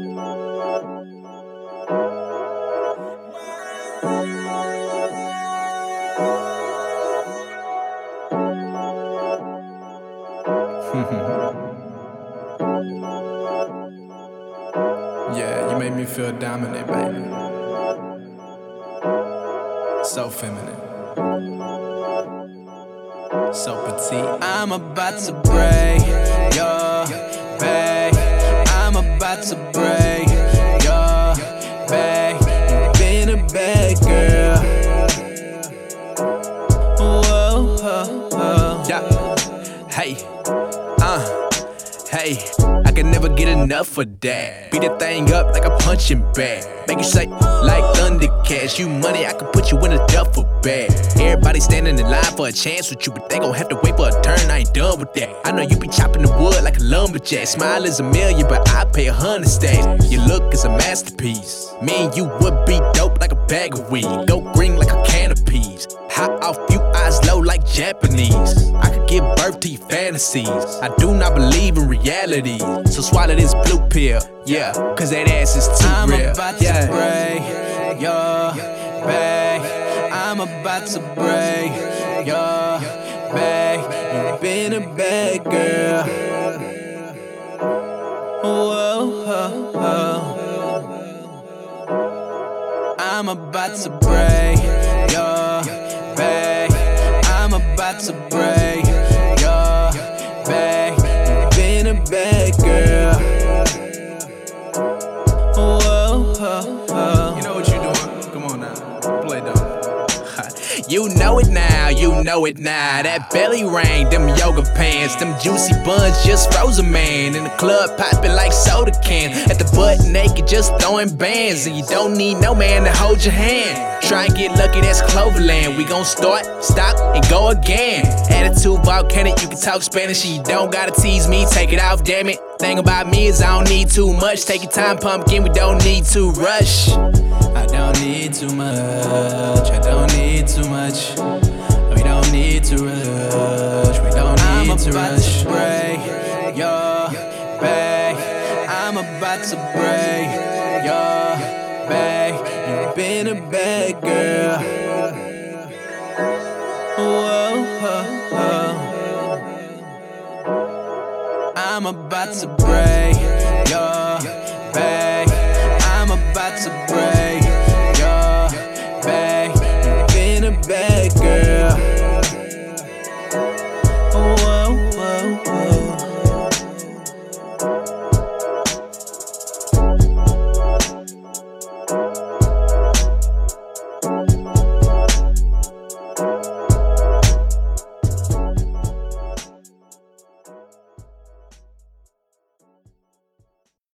yeah, you made me feel dominant, baby. So feminine. So petite. I'm about to break your Hey. Uh. Hey, I can never get enough of that. Beat that thing up like a punching bag. Make you say, like Thundercats. You money, I can put you in a duffel bag. Everybody standing in line for a chance with you, but they gon' have to wait for a turn. I ain't done with that. I know you be chopping the wood like a lumberjack. Smile is a million, but I pay a hundred stacks. Your look is a masterpiece. Me and you would be dope like a bag of weed. Go green like a can of peas. Japanese. I could give birth to your fantasies. I do not believe in reality. So swallow this blue pill, yeah, cause that ass is too I'm real. about yeah. to break your back. I'm about to break your back. You've been a bad girl. Whoa. I'm about to break to break You know it now, you know it now. That belly ring, them yoga pants, them juicy buns just froze a man. In the club popping like soda cans. At the butt naked, just throwing bands. And you don't need no man to hold your hand. Try and get lucky, that's Cloverland. We gon' start, stop, and go again. Attitude volcanic, you can talk Spanish, and you don't gotta tease me. Take it off, damn it. Thing about me is I don't need too much. Take your time, pumpkin, we don't need to rush. I don't need too much. I don't need too much. We don't need to rush. We don't need I'm to about rush. to break your back. I'm about to break your back. You've been a bad girl. Whoa, whoa, whoa. I'm about to break